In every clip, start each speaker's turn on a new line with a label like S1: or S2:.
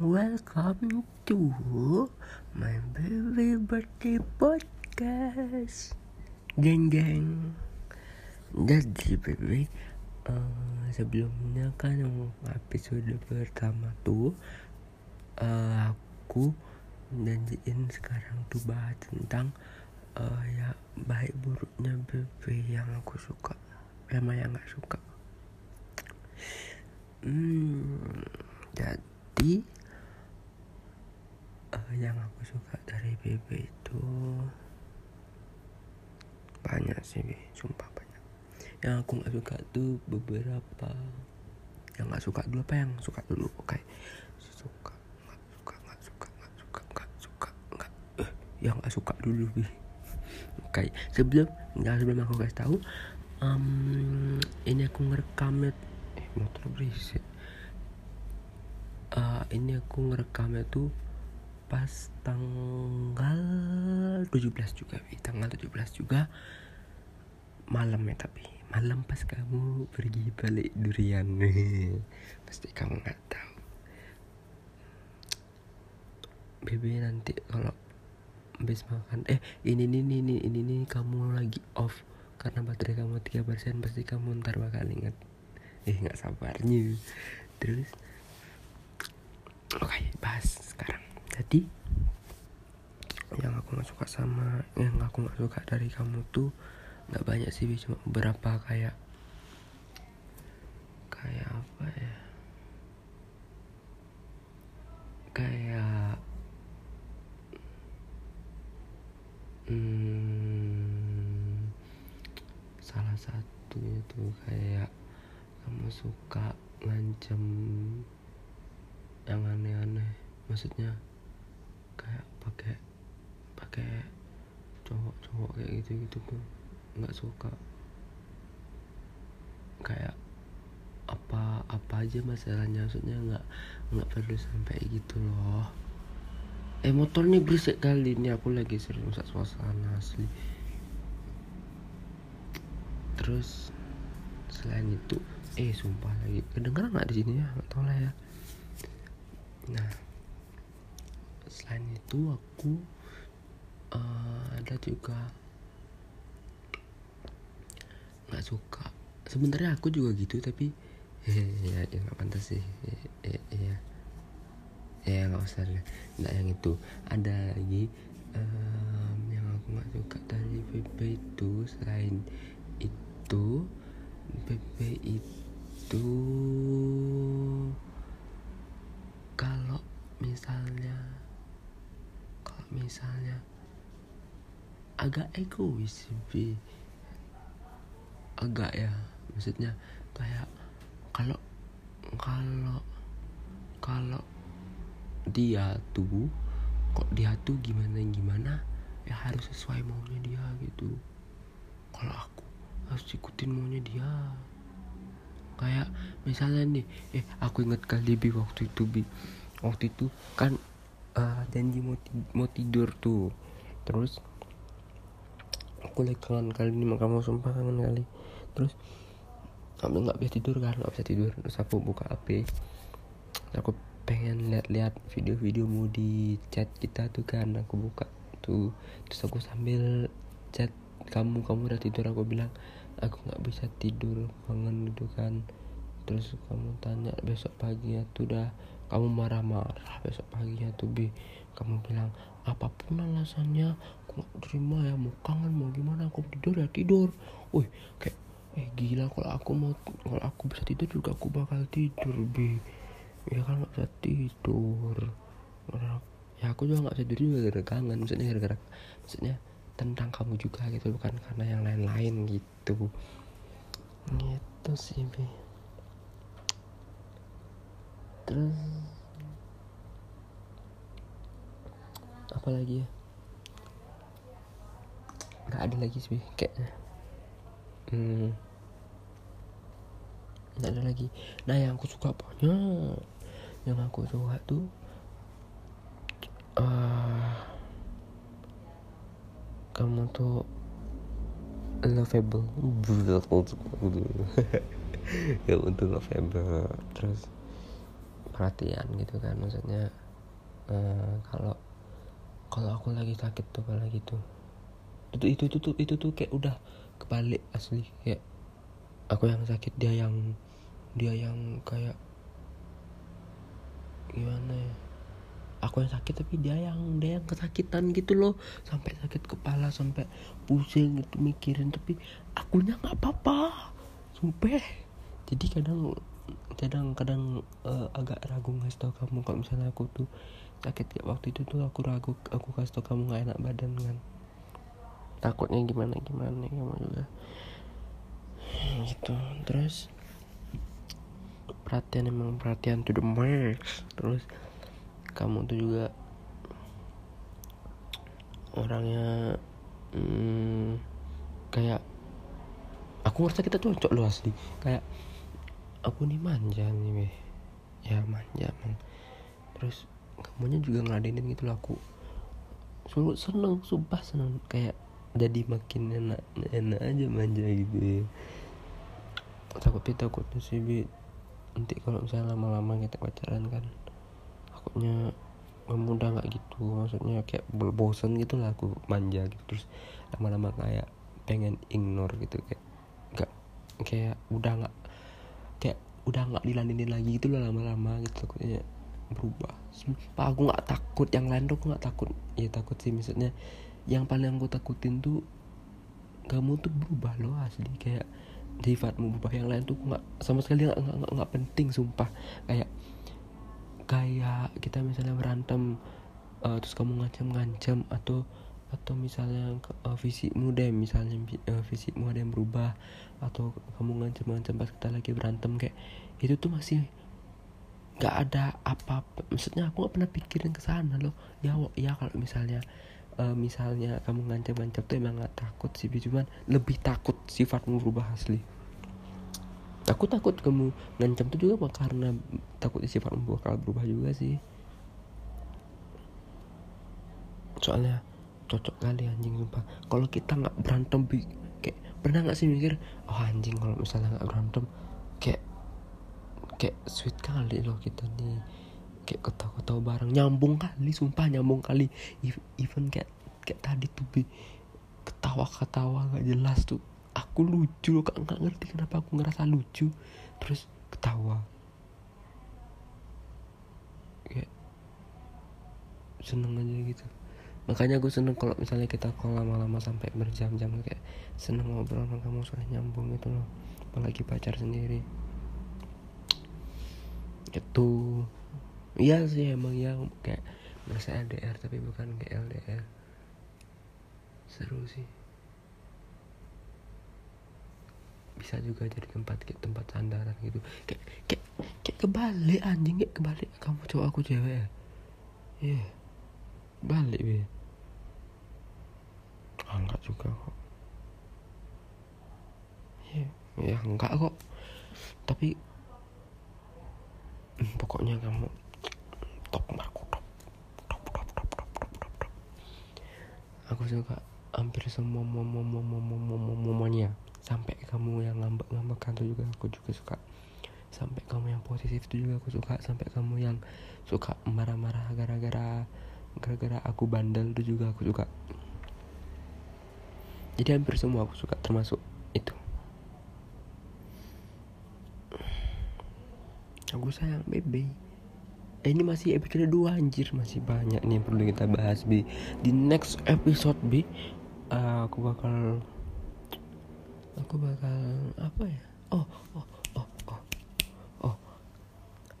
S1: Welcome to my baby birthday podcast. Jeng jeng. Jadi baby, uh, sebelumnya kan episode pertama tuh uh, aku janjiin sekarang tuh bahas tentang uh, ya baik buruknya baby yang aku suka sama yang nggak suka. Hmm, jadi yang aku suka dari BB itu banyak sih Be. sumpah banyak yang aku nggak suka tuh beberapa yang nggak suka dulu apa yang suka dulu oke okay. suka nggak suka nggak suka nggak suka nggak suka nggak eh, yang nggak suka dulu Be. oke okay. sebelum nggak sebelum aku kasih tahu um, ini aku ngerekamnya motor berisik uh, ini aku ngerekamnya tuh pas tanggal 17 juga Bi. tanggal 17 juga malam ya tapi malam pas kamu pergi balik durian. Pasti kamu nggak tahu. Bebe nanti kalau habis makan eh ini ini ini ini ini, ini kamu lagi off karena baterai kamu tiga persen pasti kamu ntar bakal ingat. Eh nggak sabarnya. Terus? Oke bahas sekarang jadi yang aku nggak suka sama yang aku nggak suka dari kamu tuh nggak banyak sih cuma beberapa kayak kayak apa ya? Kayak hmm, salah satu itu kayak kamu suka ngancem yang aneh-aneh. Maksudnya kayak pakai pakai cowok-cowok kayak gitu gitu tuh nggak suka. Kayak apa apa aja masalahnya maksudnya nggak nggak perlu sampai gitu loh. Eh motornya berisik kali ini aku lagi sering rusak suasana asli. Terus selain itu eh sumpah lagi kedengeran nggak di sini ya? Nggak tahu lah ya. Nah selain itu aku uh, ada juga nggak suka. Sebenarnya aku juga gitu tapi ya ya nggak pantas sih. Ya ya ya. Nggak usah nggak yang itu. Ada lagi um, yang aku nggak suka dari PP itu. Selain itu PP itu kalau misalnya misalnya agak egois sih. Agak ya maksudnya kayak kalau kalau kalau dia tuh kok dia tuh gimana gimana ya harus sesuai maunya dia gitu. Kalau aku harus ikutin maunya dia. Kayak misalnya nih eh aku inget kali bi waktu itu bi. Waktu itu kan uh, janji mau mau tidur tuh. Terus aku lagi kangen kali ini kamu sumpah kangen kali. Terus kamu nggak bisa tidur kan nggak bisa tidur. Terus aku buka HP aku pengen lihat-lihat video-videomu di chat kita tuh kan aku buka tuh. Terus aku sambil chat kamu kamu udah tidur? Aku bilang aku nggak bisa tidur kangen gitu kan. Terus kamu tanya besok paginya tuh udah kamu marah-marah besok paginya tuh bi. Kamu bilang apa pun alasannya aku gak terima ya. Mau kangen mau gimana aku tidur ya tidur. Wih kayak eh gila kalau aku mau kalau aku bisa tidur juga aku bakal tidur bi. Ya kan gak bisa tidur. Ya aku juga gak bisa tidur juga gara-gara kangen maksudnya gara-gara maksudnya tentang kamu juga gitu bukan karena yang lain-lain gitu. Gitu sih bi terus apa lagi ya? Nggak ada lagi sih kayaknya. Hmm. Nggak ada lagi. Nah yang aku suka banyak yang aku suka tuh uh, kamu tuh lovable. Kamu tuh lovable. Terus perhatian gitu kan maksudnya uh, kalau aku lagi sakit tuh apalagi tuh itu itu itu tuh itu tuh kayak udah kebalik asli kayak aku yang sakit dia yang dia yang kayak gimana ya aku yang sakit tapi dia yang dia yang kesakitan gitu loh sampai sakit kepala sampai pusing gitu mikirin tapi akunya nggak apa-apa sumpah. Jadi kadang kadang kadang uh, agak ragu ngasih tau kamu kalau misalnya aku tuh sakit kayak waktu itu tuh aku ragu aku kasih tau kamu nggak enak badan kan. Takutnya gimana gimana kamu juga. Gitu. Terus perhatian emang perhatian to the max. Terus kamu tuh juga orangnya hmm, kayak aku ngerasa kita cocok loh asli. Kayak aku nih manja nih be. Ya manja man terus kamunya juga ngeladenin gitu loh aku. Sungguh seneng sumpah seneng. Kayak jadi makin enak enak aja manja gitu ya. takutnya takutnya sih bi nanti kalau misalnya lama-lama kita pacaran kan takutnya memudah nggak gitu. Maksudnya kayak bosen gitu lah aku manja gitu. Terus lama-lama kayak pengen ignore gitu kayak nggak kayak udah nggak kayak udah nggak diladenin lagi gitu loh lama-lama gitu takutnya berubah. Sumpah aku nggak takut yang lain tuh aku nggak takut. Ya takut sih misalnya yang paling aku takutin tuh kamu tuh berubah loh asli. Kayak sifatmu berubah yang lain tuh nggak sama sekali nggak nggak nggak penting sumpah. Kayak kayak kita misalnya berantem uh, terus kamu ngancam-ngancam atau atau misalnya uh, fisikmu deh misalnya uh, fisikmu ada yang berubah atau kamu ngancam-ngancam pas kita lagi berantem kayak itu tuh masih nggak ada apa, apa maksudnya aku nggak pernah pikirin ke sana loh. Ya ya kalau misalnya uh, misalnya kamu ngancam-ngancam tuh emang nggak takut sih cuman lebih takut sifatmu berubah asli. Aku takut kamu ngancam tuh juga karena takut sifatmu bakal berubah juga sih. Soalnya cocok kali anjing sumpah. Kalau kita nggak berantem bi kayak pernah nggak sih mikir oh anjing kalau misalnya nggak berantem kayak kayak sweet kali loh kita nih. Kayak ketawa-ketawa bareng. Nyambung kali sumpah nyambung kali. Even kayak kayak tadi tuh bi ketawa-ketawa gak jelas tuh. Aku lucu loh nggak ngerti kenapa aku ngerasa lucu. Terus ketawa. Kayak seneng aja gitu makanya gue seneng kalau misalnya kita call lama-lama sampai berjam-jam kayak seneng ngobrol sama kamu sudah nyambung gitu loh. Apalagi pacar sendiri. Itu iya sih emang ya kayak merasa LDR tapi bukan kayak LDR seru sih. Bisa juga jadi tempat kayak tempat sandaran gitu. Kayak kayak kayak kebalik anjing kayak kebalik. Kamu cowok aku cewek ya? Yeah. balik be juga kok. Ya, ya enggak kok. Tapi hmm, pokoknya kamu top aku top top top top top top top, top. aku suka hampir semua momo momo momo momonya sampai kamu yang ngambek ngambekan tuh juga aku juga suka. Sampai kamu yang positif itu juga aku suka. Sampai kamu yang suka marah-marah gara-gara gara-gara aku bandel itu juga aku suka jadi hampir semua aku suka termasuk itu. Aku sayang bebe eh, ini masih episode 2 anjir. Masih banyak nih yang perlu kita bahas bi. Di next episode bi uh, aku bakal aku bakal apa ya? Oh oh oh oh. Oh.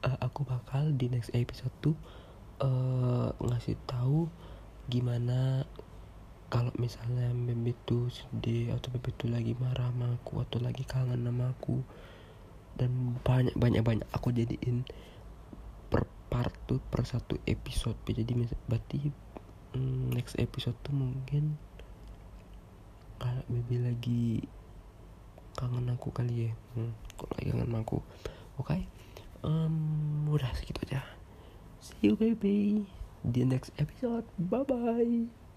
S1: Uh, aku bakal di next episode tuh uh, ngasih tahu gimana kalau misalnya Bebe tuh sedih atau Bebe tuh lagi marah sama aku atau lagi kangen sama aku dan banyak banyak banyak aku jadiin per part tuh per satu episode. Jadi berarti hmm, next episode tuh mungkin kalau Bebe lagi kangen aku kali ya. Hmm, kalau lagi kangen aku. Oke okay? um, udah segitu aja. See you baby di next episode. Bye bye